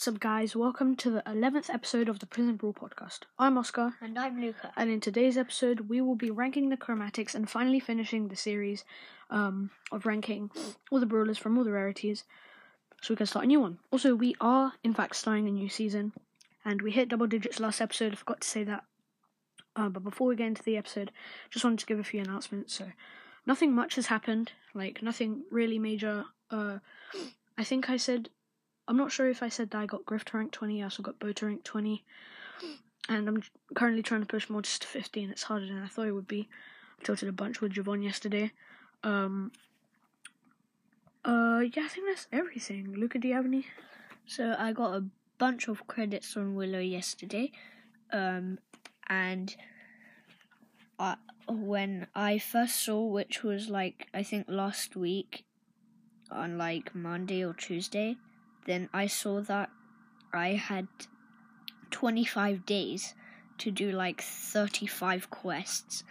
What's up, guys? Welcome to the 11th episode of the Prison Brawl podcast. I'm Oskar, And I'm Luka. and in today's episode, we will be ranking the chromatics and finally finishing the series um, of ranking all the brawlers from all the rarities so we can start a new one. Also, we are, in fact, starting a new season, and we hit double digits last episode. I forgot to say that. Uh, but before we get into the episode, just wanted to give a few announcements. So, nothing much has happened, like, nothing really major. Uh, I think I said I'm not sure if I said that I got Griff to rank 20, I also got Bo to rank 20. And I'm currently trying to push Mortis to 50, and it's harder than I thought it would be. I tilted a bunch with Javon yesterday. Um, uh, yeah, I think that's everything. Luka, do you have any? So I got a bunch of credits on Willow yesterday. Um, and I, when I first saw, which was like, I think last week, on like Monday or Tuesday, then I saw that I had 25 days to do like 35 quests.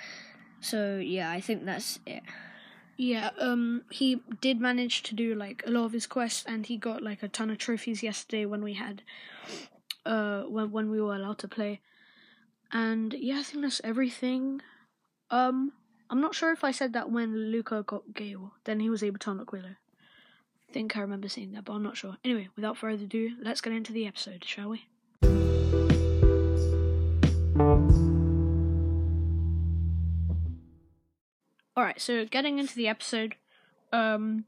So yeah, I think that's it. Yeah, um, he did manage to do like a lot of his quests, and he got like a ton of trophies yesterday when we had, uh, when when we were allowed to play, and yeah, I think that's everything. Um, I'm not sure if I said that when Luka got Gale, then he was able to unlock Willow. Think I remember seeing that, but I'm not sure. Anyway, without further ado, let's get into the episode, shall we? Alright, so getting into the episode, um,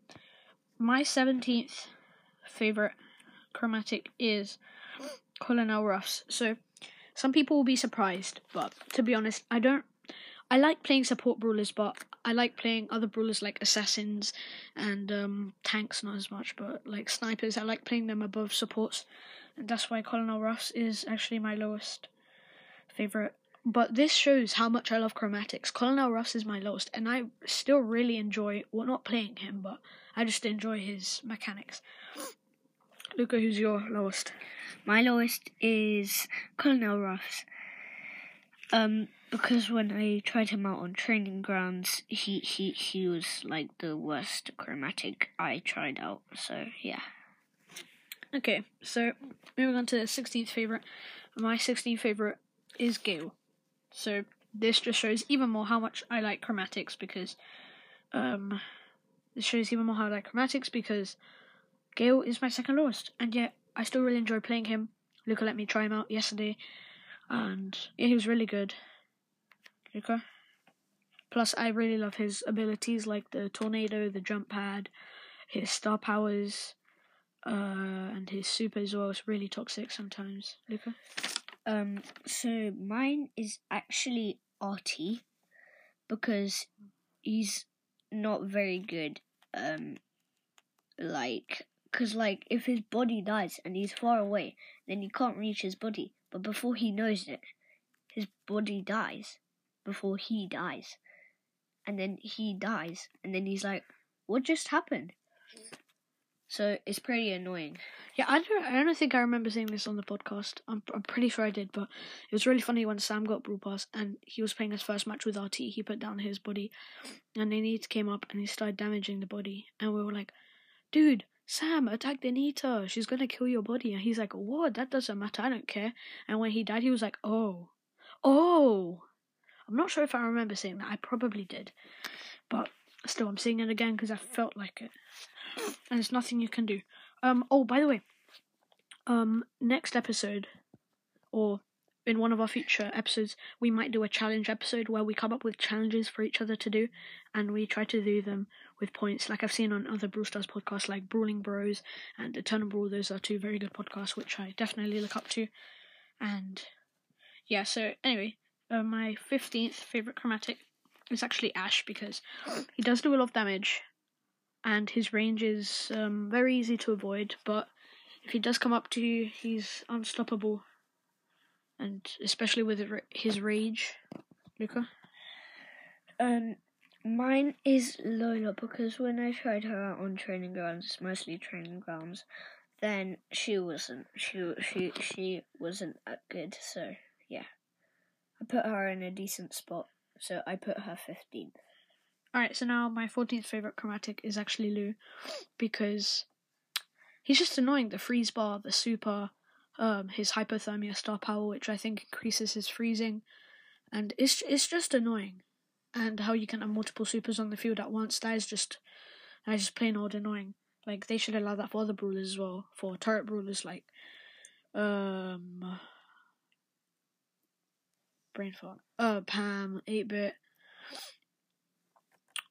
my 17th favorite chromatic is Colonel Ruffs. So, some people will be surprised, but to be honest, I don't. I like playing support brawlers, but I like playing other brawlers like assassins and um, tanks, not as much, but like snipers. I like playing them above supports, and that's why Colonel Ruffs is actually my lowest favorite. But this shows how much I love chromatics. Colonel Ruffs is my lowest, and I still really enjoy, well, not playing him, but I just enjoy his mechanics. Luka, who's your lowest? My lowest is Colonel Ruffs. Um, because when I tried him out on training grounds, he he he was like the worst chromatic I tried out. So yeah. Okay, so moving on to the 16th favorite. My 16th favorite is Gale. So this just shows even more how much I like chromatics because um this shows even more how I like chromatics because Gale is my second lowest and yet I still really enjoy playing him. Luka let me try him out yesterday and yeah he was really good. Luka. Plus I really love his abilities like the tornado, the jump pad, his star powers, uh, and his super as well is really toxic sometimes. Luka? Um, so mine is actually Artie because he's not very good. Um, like, cause like if his body dies and he's far away, then you can't reach his body. But before he knows it, his body dies before he dies, and then he dies, and then he's like, "What just happened?" So it's pretty annoying. Yeah, I don't. I don't think I remember saying this on the podcast. I'm. I'm pretty sure I did, but it was really funny when Sam got Brawl Pass and he was playing his first match with RT. He put down his body, and Anita came up and he started damaging the body, and we were like, "Dude, Sam, attack Anita. She's gonna kill your body." And he's like, "What? That doesn't matter. I don't care." And when he died, he was like, "Oh, oh." I'm not sure if I remember seeing that. I probably did, but still, I'm seeing it again because I felt like it, and there's nothing you can do. Um. Oh, by the way, um, next episode, or in one of our future episodes, we might do a challenge episode where we come up with challenges for each other to do, and we try to do them with points, like I've seen on other Brawl Stars podcasts, like Brawling Bros and Eternal Brawl. Those are two very good podcasts, which I definitely look up to. And yeah, so anyway, uh, my fifteenth favorite chromatic is actually Ash because he does do a lot of damage, and his range is um, very easy to avoid. But if he does come up to you, he's unstoppable, and especially with his rage. Luka, Um, mine is Lola because when I tried her out on training grounds, mostly training grounds, then she wasn't. She she she wasn't that good. So yeah, I put her in a decent spot. So I put her fifteenth. Alright, so now my 14th favorite chromatic is actually Lou because he's just annoying. The freeze bar, the super, um, his hypothermia star power, which I think increases his freezing, and it's it's just annoying. And how you can have multiple supers on the field at once, that is just that is just plain old annoying. Like they should allow that for other brawlers as well, for turret brawlers like um brain fart. Uh Pam, 8 bit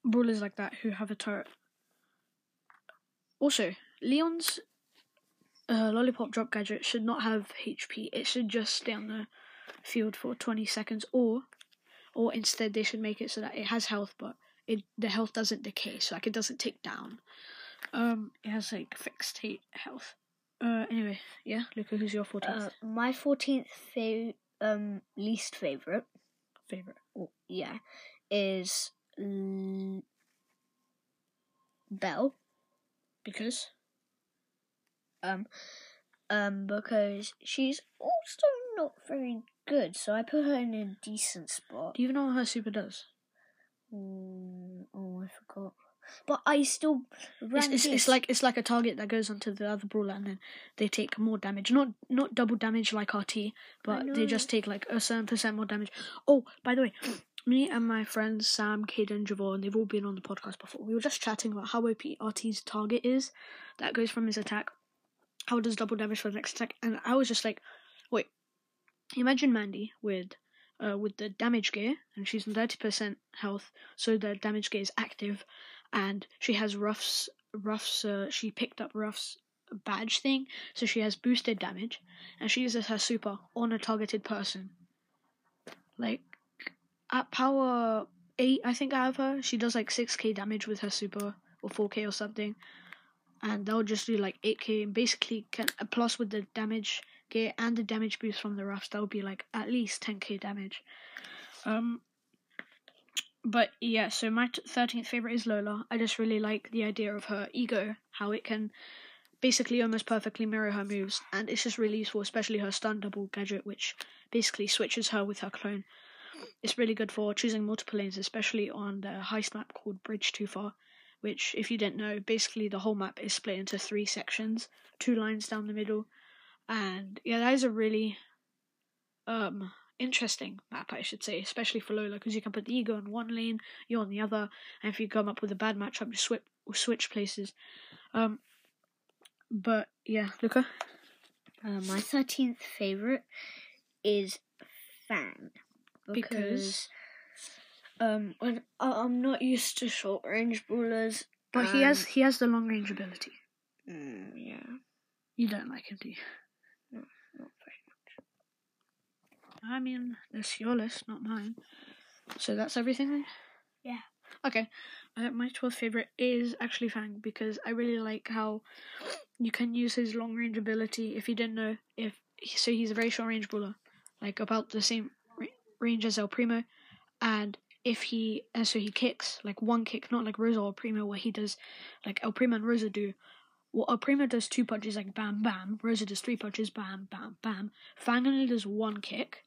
brawlers like that who have a turret. Also, Leon's uh, lollipop drop gadget should not have HP. It should just stay on the field for 20 seconds, or or instead they should make it so that it has health, but it the health doesn't decay, so like it doesn't tick down. Um, it has like fixed health. Uh, anyway, yeah, Luka, who's your fourteenth Uh, my fourteenth fa- um least favorite, favorite? oh, yeah, is L- Belle. Because Um, um, because she's also not very good, so I put her in a decent spot. do you even know what her super does? Mm, oh, I forgot. But I still It's, ran it's, it's this- like it's like a target that goes onto the other brawler and then they take more damage. Not not double damage like RT, but they just take like a certain percent more damage. Oh, by the way, me and my friends Sam, Caden, Javon, they've all been on the podcast before. We were just chatting about how OP RT's target is that goes from his attack. How does double damage for the next attack, and I was just like, wait, imagine Mandy with uh, with the damage gear, and she's on thirty percent health, so the damage gear is active, and she has Ruff's Ruff's. Uh, she picked up Ruff's badge thing, so she has boosted damage, and she uses her super on a targeted person. Like at power eight, I think I have her. She does like six k damage with her super or four k or something, and they'll just do like eight k and basically can plus with the damage gear and the damage boost from the Ruffs, that would be like at least ten k damage. Um, but yeah, so my thirteenth favorite is Lola. I just really like the idea of her ego, how it can basically almost perfectly mirror her moves, and it's just really useful, especially her stun double gadget, which basically switches her with her clone. It's really good for choosing multiple lanes, especially on the heist map called Bridge Too Far, which, if you didn't know, basically the whole map is split into three sections, two lines down the middle, and yeah, that is a really um interesting map, I should say, especially for Lola, because you can put the ego in one lane, you're on the other, and if you come up with a bad matchup, you switch switch places. Um, but yeah, Luka. Uh, my thirteenth favorite is Fang Because? um when I- I'm not used to short range brawlers, But he has he has the long range ability. mm, yeah You don't like him, do you? not very I mean, that's your list, not mine. So that's everything? Yeah. Okay. Uh, my 12th favorite is actually Fang because I really like how you can use his long range ability. If you didn't know, if so, he's a very short range brawler, like about the same ra- range as El Primo, and if he and so he kicks like one kick, not like Rosa or Primo, where he does like El Primo and Rosa do. Well, El Primo does two punches like bam bam. Rosa does three punches bam bam bam. Fang only does one kick,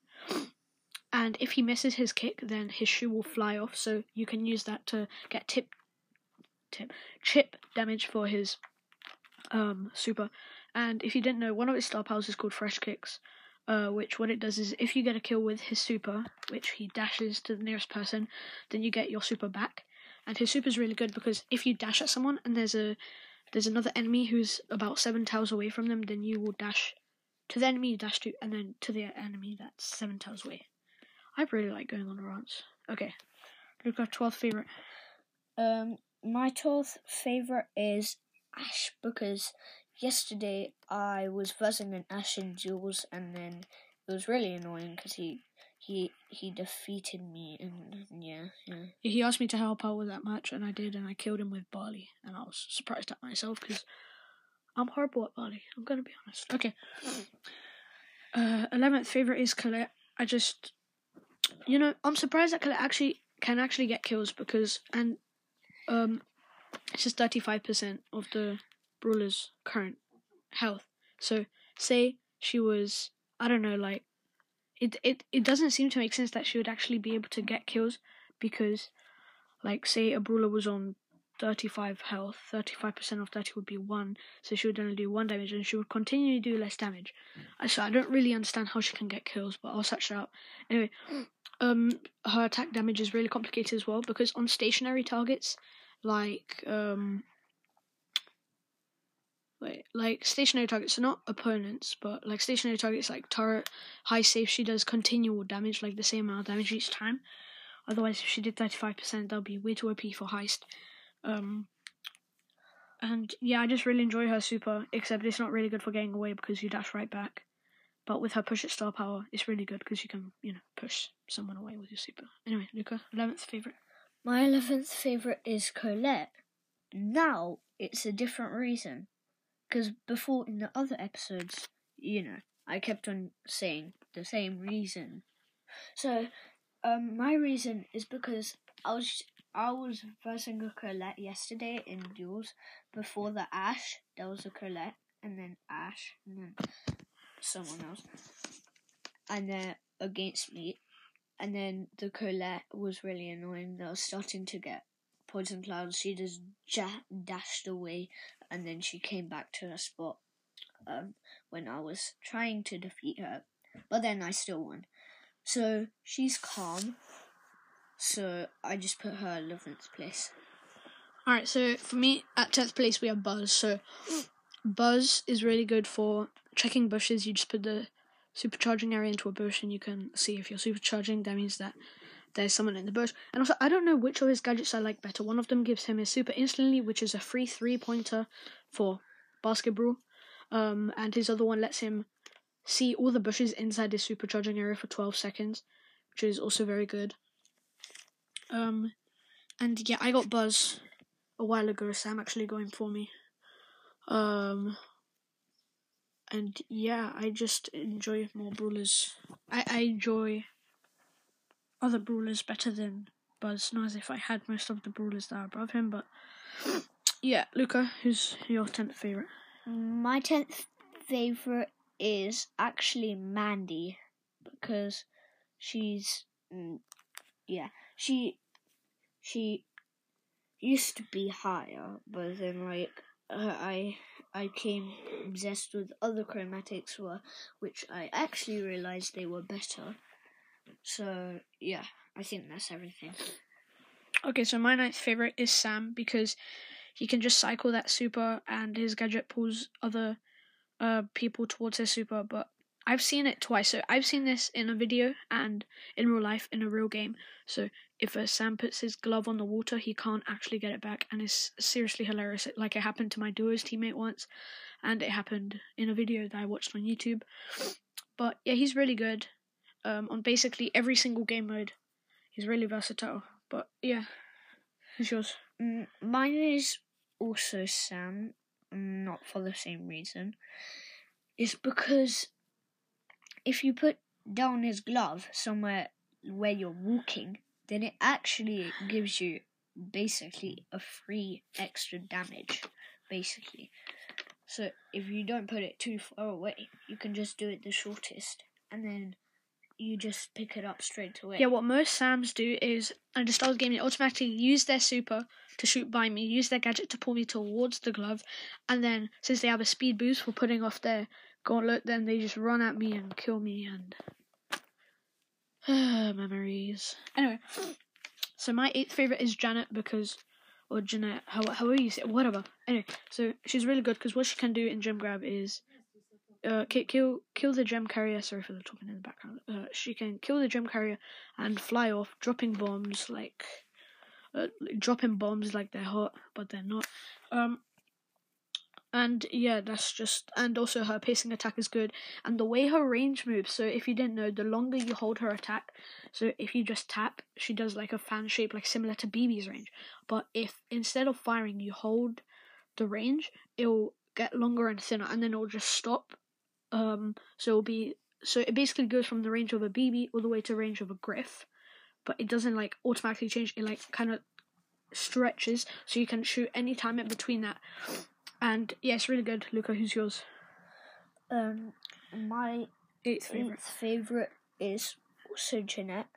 and if he misses his kick, then his shoe will fly off. So you can use that to get tip, tip, chip damage for his um super. And if you didn't know, one of his star powers is called Fresh Kicks, uh, which what it does is if you get a kill with his super, which he dashes to the nearest person, then you get your super back. And his super is really good because if you dash at someone and there's a there's another enemy who's about seven tiles away from them, then you will dash to the enemy you dash to, and then to the enemy that's seven tiles away. I really like going on rants. Okay, Luka, twelfth favorite. Um, my twelfth favorite is Ash because yesterday I was buzzing an Ash in duels, and then it was really annoying because he he he defeated me, and yeah, yeah. He asked me to help out with that match, and I did, and I killed him with barley, and I was surprised at myself because I'm horrible at barley. I'm gonna be honest. Okay. Uh, eleventh favorite is Colette. I just, you know, I'm surprised that Colette actually can actually get kills because, and um, it's just thirty five percent of the brawler's current health. So say she was, I don't know, like it it it doesn't seem to make sense that she would actually be able to get kills because like say a brawler was on 35 health. 35% of 30 would be 1, so she would only do 1 damage and she would continue to do less damage. So I don't really understand how she can get kills, but I'll search it out. Anyway, um, her attack damage is really complicated as well because on stationary targets, like, um, wait, like stationary targets, so not opponents, but like stationary targets like turret, high safe, she does continual damage, like the same amount of damage each time. Otherwise, if she did 35%, that would be way too OP for heist. Um, and yeah, I just really enjoy her super, except it's not really good for getting away because you dash right back. But with her push at star power, it's really good because you can, you know, push someone away with your super. Anyway, Luka, 11th favourite. My 11th favourite is Colette. Now it's a different reason. Because before in the other episodes, you know, I kept on saying the same reason. So, um, my reason is because I was I was versing a Colette yesterday in duels. Before the Ash, there was a Colette, and then Ash, and then someone else, and then against me, and then the Colette was really annoying. They were starting to get poison clouds. She just ja- dashed away, and then she came back to her spot um, when I was trying to defeat her. But then I still won. So she's calm. So I just put her 11th place. Alright, so for me, at 10th place, we have Buzz. So, Buzz is really good for checking bushes. You just put the supercharging area into a bush and you can see if you're supercharging. That means that there's someone in the bush. And also, I don't know which of his gadgets I like better. One of them gives him his super instantly, which is a free three pointer for basketball. Um, and his other one lets him see all the bushes inside his supercharging area for 12 seconds, which is also very good. Um, and yeah, I got Buzz a while ago. Sam actually going for me. Um, and yeah, I just enjoy more brawlers. I, I enjoy other brawlers better than Buzz. Not as if I had most of the brawlers that are above him, but yeah, Luka, who's your tenth favorite? My 10th favourite is actually Mandy because she's mm, yeah she she used to be higher but then like uh, I I came obsessed with other chromatics were which I actually realized they were better so yeah I think that's everything Okay, so my ninth favorite is Sam because he can just cycle that super and his gadget pulls other uh people towards his super. But I've seen it twice. So I've seen this in a video and in real life in a real game. So if a Sam puts his glove on the water, he can't actually get it back, and it's seriously hilarious. Like it happened to my duos teammate once, and it happened in a video that I watched on YouTube. But yeah, he's really good um, on basically every single game mode. He's really versatile. But yeah, who's yours? Mm, mine is also Sam, not for the same reason. It's because if you put down his glove somewhere where you're walking, then it actually gives you basically a free extra damage, basically. So if you don't put it too far away, you can just do it the shortest, and then you just pick it up straight away. Yeah, what most Sams do is at the start game, they automatically use their super to shoot by me, use their gadget to pull me towards the glove, and then since they have a speed boost for putting off their gauntlet, then they just run at me and kill me and memories. Anyway, so my eighth favorite is Janet because, or Jeanette, how however you whatever. Anyway, so she's really good because what she can do in Gem grab is uh, kill kill the gem carrier. Sorry for the talking in the background. Uh, she can kill the gem carrier and fly off, dropping bombs like, uh, dropping bombs like they're hot, but they're not. Um, and yeah, that's just and also her pacing attack is good, and the way her range moves. So if you didn't know, the longer you hold her attack, so if you just tap, she does like a fan shape, like similar to BB's range. But if instead of firing, you hold the range, it'll get longer and thinner, and then it'll just stop um, so it'll be so it basically goes from the range of a BB all the way to the range of a Griff, but it doesn't like automatically change. It like kind of stretches, so you can shoot any time in between that. And yeah, it's really good. Luka, who's yours? Um, my Eighth favorite. eighth favorite is also Jeanette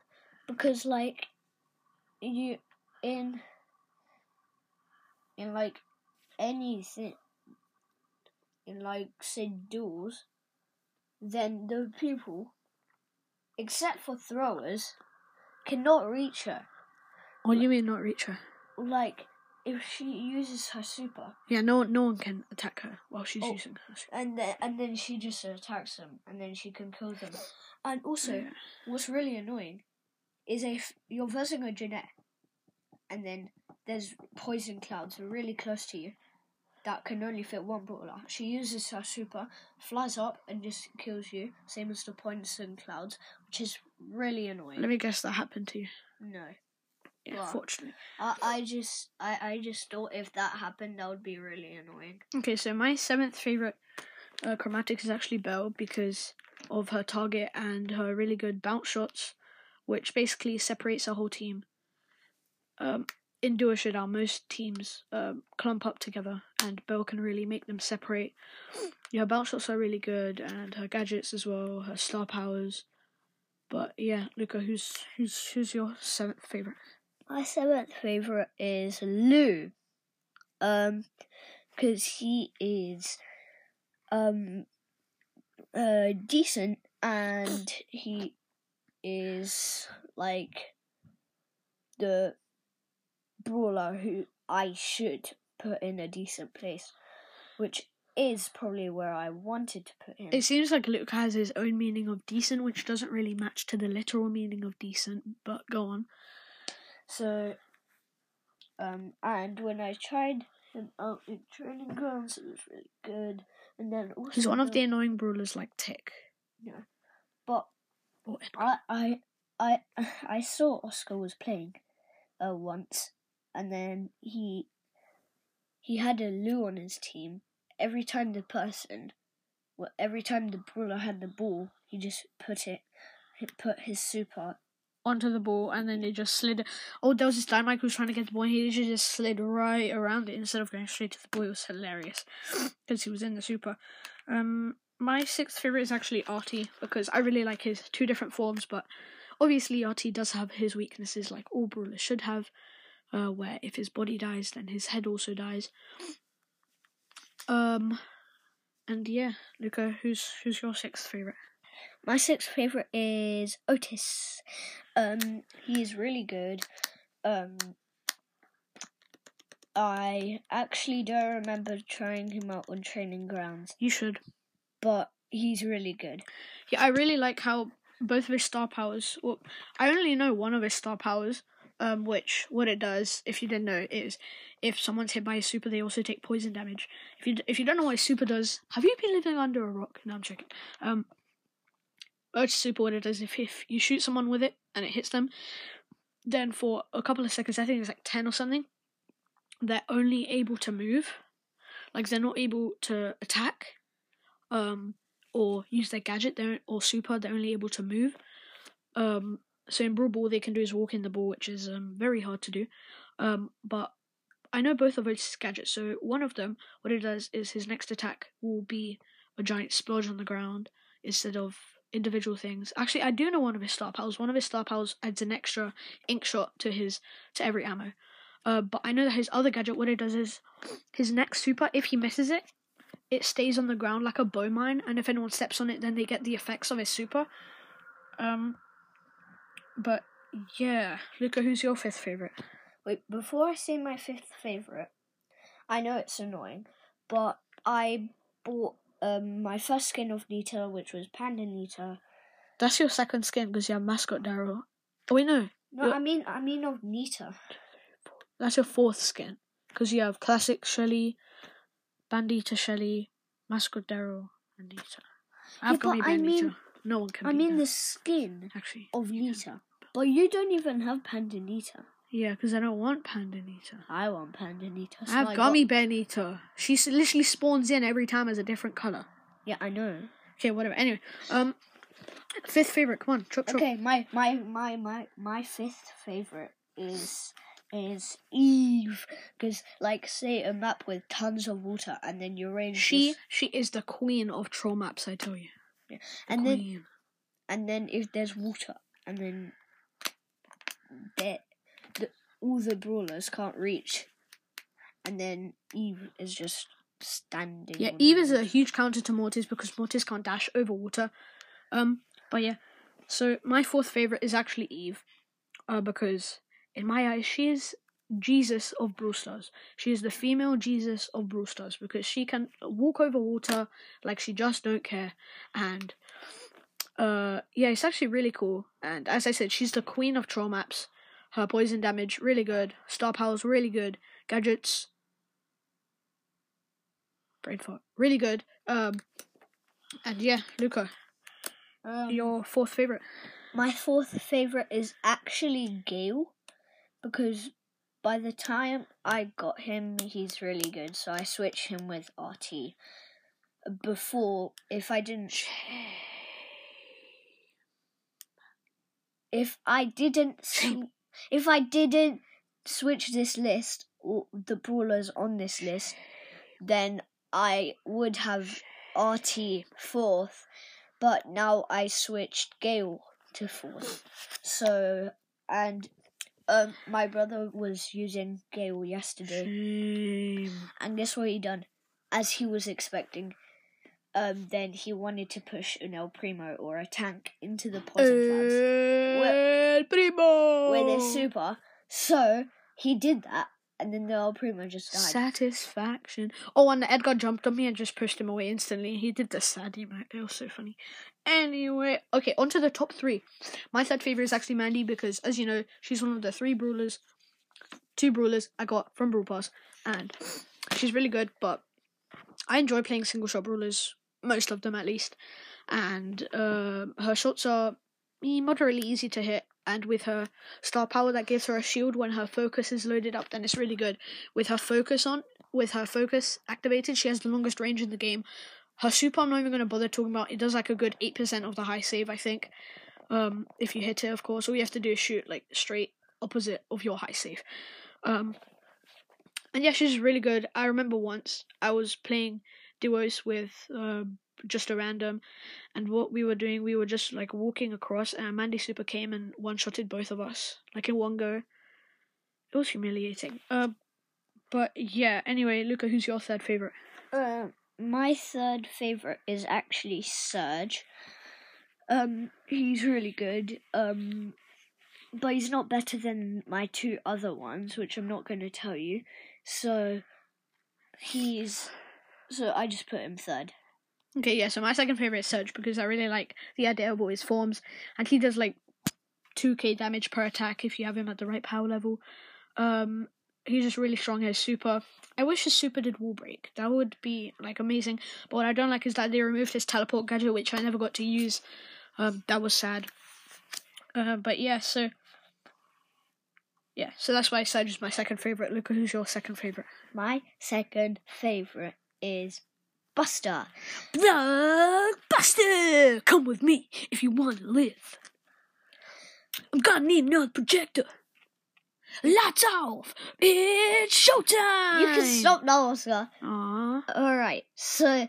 because like you in in like anything in like say duels, then the people, except for throwers, cannot reach her. What do you mean not reach her? Like if she uses her super, Yeah, no one, no one can attack her while she's Oh. using her. super. and then and then she just attacks them, and then she can kill them. And also, Yeah. what's really annoying is if you're versing a Jeanette, and then there's poison clouds really close to you that can only fit one brawler. She uses her super, flies up, and just kills you, same as the poison clouds, which is really annoying. Let me guess that happened to you. no. Yeah, fortunately. I, I just I, I just thought if that happened that would be really annoying. Okay, so my seventh favorite uh, chromatics is actually Belle because of her target and her really good bounce shots, which basically separates her whole team. Um, in Duo Showdown, most teams um, clump up together, and Belle can really make them separate. Yeah, her bounce shots are really good, and her gadgets as well, her star powers. But yeah, Luka, who's who's who's your seventh favorite? My seventh favorite is Lou, um, because he is um uh decent and he is like the brawler who I should put in a decent place, which is probably where I wanted to put him. It seems like Luka has his own meaning of decent, which doesn't really match to the literal meaning of decent. But go on. So, um, and when I tried him out in training grounds, it was really good. And then also, He's one of the annoying brawlers like Tick. Yeah. But I, I, I, I saw Oskar was playing, uh, once, and then he, he had a Lou on his team. Every time the person, well, every time the brawler had the ball, he just put it, he put his super onto the ball, and then it just slid. Oh, there was this Dynamike who was trying to get the ball, and he literally just slid right around it instead of going straight to the ball. It was hilarious because he was in the super. Um, my sixth favorite is actually Artie because I really like his two different forms, but obviously Artie does have his weaknesses, like all brawlers should have. Uh, where if his body dies, then his head also dies. Um, and yeah, Luka, who's who's your sixth favorite? My sixth favorite is Otis. Um, he is really good. Um, I actually don't remember trying him out on training grounds, You should. but he's really good. Yeah, I really like how both of his star powers. Well, I only know one of his star powers. Um, which what it does, if you didn't know, is if someone's hit by a super, they also take poison damage. If you if you don't know what his super does, have you been living under a rock? No, I'm checking. Um, Urge super, what it does, if if you shoot someone with it and it hits them, then for a couple of seconds, I think it's like ten or something, they're only able to move, like they're not able to attack, um, or use their gadget, they're, or super, they're only able to move. Um, so in Brawl Ball, they can do is walk in the ball, which is um, very hard to do. Um, but I know both of his gadgets. So one of them, what it does is his next attack will be a giant splodge on the ground instead of individual things. Actually, I do know one of his star powers. One of his star powers adds an extra ink shot to his to every ammo. Uh, but I know that his other gadget, what it does is his next super, if he misses it, it stays on the ground like a bow mine, and if anyone steps on it, then they get the effects of his super. Um, but yeah, Luka, who's your fifth favorite? Wait, before I say my fifth favorite, I know it's annoying, but I bought um my first skin of Nita, which was Panda Nita. That's your second skin because you have mascot Darryl. Oh wait, no, No, Yeah. I mean I mean of Nita. that's your fourth skin because you have classic Shelly, Bandita Shelly, mascot Darryl, and Nita. Yeah, I've got but maybe I Nita. mean- No one can. I mean that, the skin actually. of Nita. But you don't even have Panda Nita. Yeah, because I don't want Panda Nita. I want Panda Nita. so I have got- Gummy Bear Nita. She literally spawns in every time as a different color. Yeah, I know. Okay, whatever. Anyway, um, fifth favorite. Come on, chop chop. Okay, my my my my my fifth favorite is is Eve because like say a map with tons of water and then range She she is the queen of troll maps. I tell you. The and then and then if there's water and then there the, all the brawlers can't reach and then Eve is just standing. Yeah, Eve is a huge counter to Mortis because Mortis can't dash over water. Um, but yeah, so my fourth favorite is actually Eve, uh, because in my eyes she is Jesus of Brawl Stars. She is the female Jesus of Brawl Stars because she can walk over water like she just don't care, and uh, yeah, it's actually really cool. And as I said, she's the queen of troll maps. Her poison damage really good, star powers really good, gadgets brain fart. Really good. Um, and yeah, Luka, Um, your fourth favorite. My fourth favorite is actually Gale because by the time I got him, he's really good. So I switched him with RT. Before, if I didn't, if I didn't, if I didn't switch this list, or the brawlers on this list, then I would have RT fourth. But now I switched Gale to fourth. So and um my brother was using Gale yesterday Shame. and guess what he done? As he was expecting. Um then he wanted to push an El Primo or a tank into the poison clouds El Primo. where they're super. So he did that and then the pretty much just died. Satisfaction. Oh, and Edgar jumped on me and just pushed him away instantly. He did the sad emote. It was so funny. Anyway, okay, on to the top three. My third favorite is actually Mandy because, as you know, she's one of the three brawlers, two brawlers I got from Brawl Pass, and she's really good. But I enjoy playing single shot brawlers, most of them at least, and um her shots are moderately easy to hit. And with her star power that gives her a shield when her focus is loaded up, then it's really good. With her focus on, with her focus activated, she has the longest range in the game. Her super, I'm not even going to bother talking about. It does like a good 8% of the high save, I think. Um, if you hit it, of course. All you have to do is shoot like straight opposite of your high save. Um, and yeah, she's really good. I remember once I was playing duos with um, just a random, and what we were doing, we were just like walking across, and Mandy Super came and one shotted both of us, like in one go. It was humiliating. Um, but yeah. Anyway, Luka, who's your third favorite? Uh, my third favorite is actually Surge. Um, he's really good. Um, but he's not better than my two other ones, which I'm not going to tell you. So he's so I just put him third. Okay, yeah. So my second favorite is Surge because I really like the idea of all his forms, and he does like two k damage per attack if you have him at the right power level. Um, he's just really strong. His super. I wish his super did wall break. That would be like amazing. But what I don't like is that they removed his teleport gadget, which I never got to use. Um, that was sad. Uh, but yeah, so yeah, so that's why Surge is my second favorite. Luka, who's your second favorite? My second favorite is Buster. Blockbuster! Come with me if you want to live. I'm gonna need another projector. Lights off! It's showtime! You can stop now, Oskar. Aww. All right, so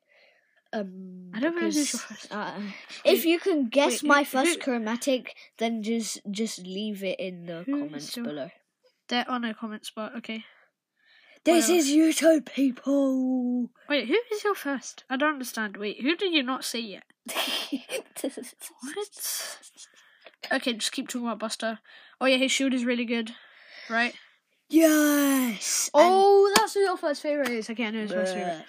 Um, I don't realise who's your first. uh, if you can guess wait, my who- first who- chromatic, then just just leave it in the comments your- below. There are no comments, but okay. This Well- is YouTube, people. Wait, who is your first? I don't understand. Wait, who did you not see yet? What? Okay, just keep talking about Buster. Oh yeah, his shield is really good, right? yes. Oh, that's who your first favorite is. Okay, I know his first favorite.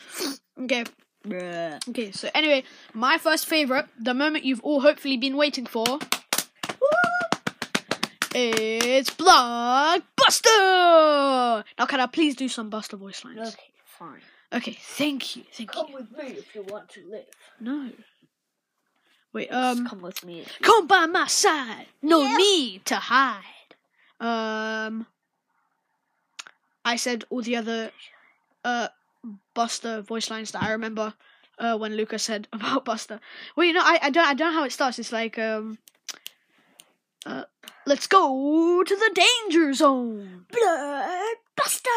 Okay, Bruh. okay. So anyway, my first favorite, the moment you've all hopefully been waiting for, it's Blockbuster. Now, can I please do some Buster voice lines? Okay, fine. Okay, thank you, thank you. Come with me if you want to live. No. Wait, Just um, come with me. Come by my side. No Yeah. need to hide. Um, I said all the other uh Buster voice lines that I remember uh when Lucas said about Buster. Well, you know, I, I don't I don't know how it starts. It's like um uh, let's go to the danger zone. Bloodbuster.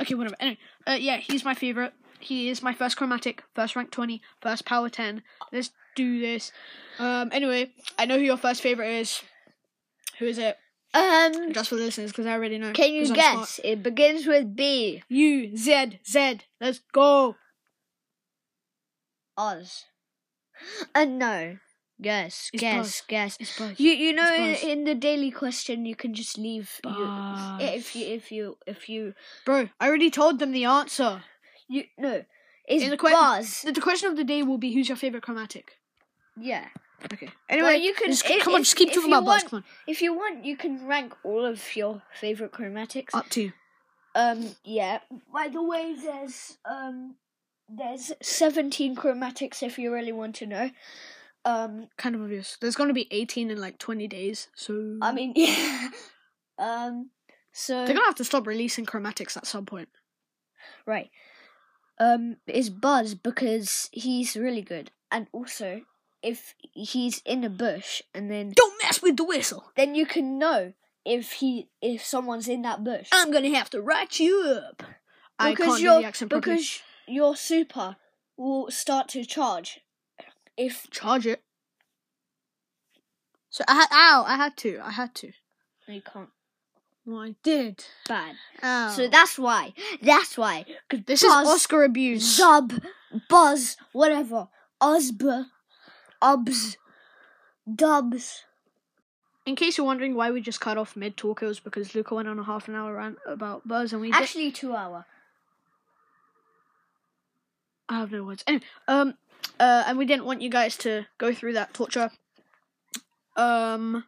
Okay, whatever. Anyway, uh, yeah, he's my favorite. He is my first chromatic, first rank 20, first power 10. Let's do this. Um, anyway, I know who your first favorite is. Who is it? Um, Just for the listeners, because I already know. can you guess? It begins with B. U Z Z. Let's go. Oz. Uh, no. Guess, It's guess, Buzz. guess. You you know in the daily question you can just leave you, if you if you if you Bro, I already told them the answer. you no it's In the que-. The, the question of the day will be who's your favorite chromatic. Yeah. Okay. Anyway, you can- just- if- come on, just keep talking about Buzz. want- Come on, If you want, you can rank all of your favorite chromatics. up to you. Um, yeah. By the way, there's um, there's seventeen chromatics if you really want to know. Um, Kind of obvious. There's going to be 18 in like 20 days, so I mean, yeah. Um, so they're gonna have to stop releasing chromatics at some point. right. Um, is Buzz because he's really good, and also if he's in a bush, and then Don't mess with the whistle. then you can know if he if someone's in that bush. I'm gonna have to write you up. Because can't do your the accent because your super will start to charge if Charge it. So I had. Ow! I had to. I had to. no, you can't. Well, I did. Bad. Ow. So that's why. That's why. 'Cause this Buzz, is Oskar abuse. Zub, Buzz, whatever. Osb, Ubs, Dubs. In case you're wondering why we just cut off mid talk, it was because Luka went on a half an hour rant about Buzz, and we did. Actually, two hour. I have no words. Anyway, um, uh, and we didn't want you guys to go through that torture. Um,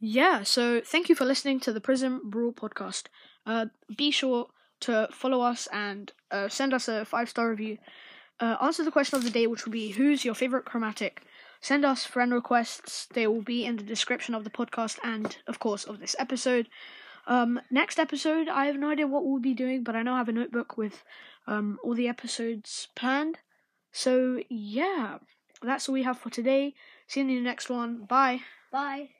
yeah. So thank you for listening to the Prism Brawl podcast. Uh, be sure to follow us and uh, send us a five star review. Uh, answer the question of the day, which will be who's your favorite chromatic. Send us friend requests. They will be in the description of the podcast and, of course, of this episode. Um, next episode, I have no idea what we'll be doing, but I know I have a notebook with um, all the episodes planned. So, yeah, that's all we have for today. See you in the next one. Bye. Bye.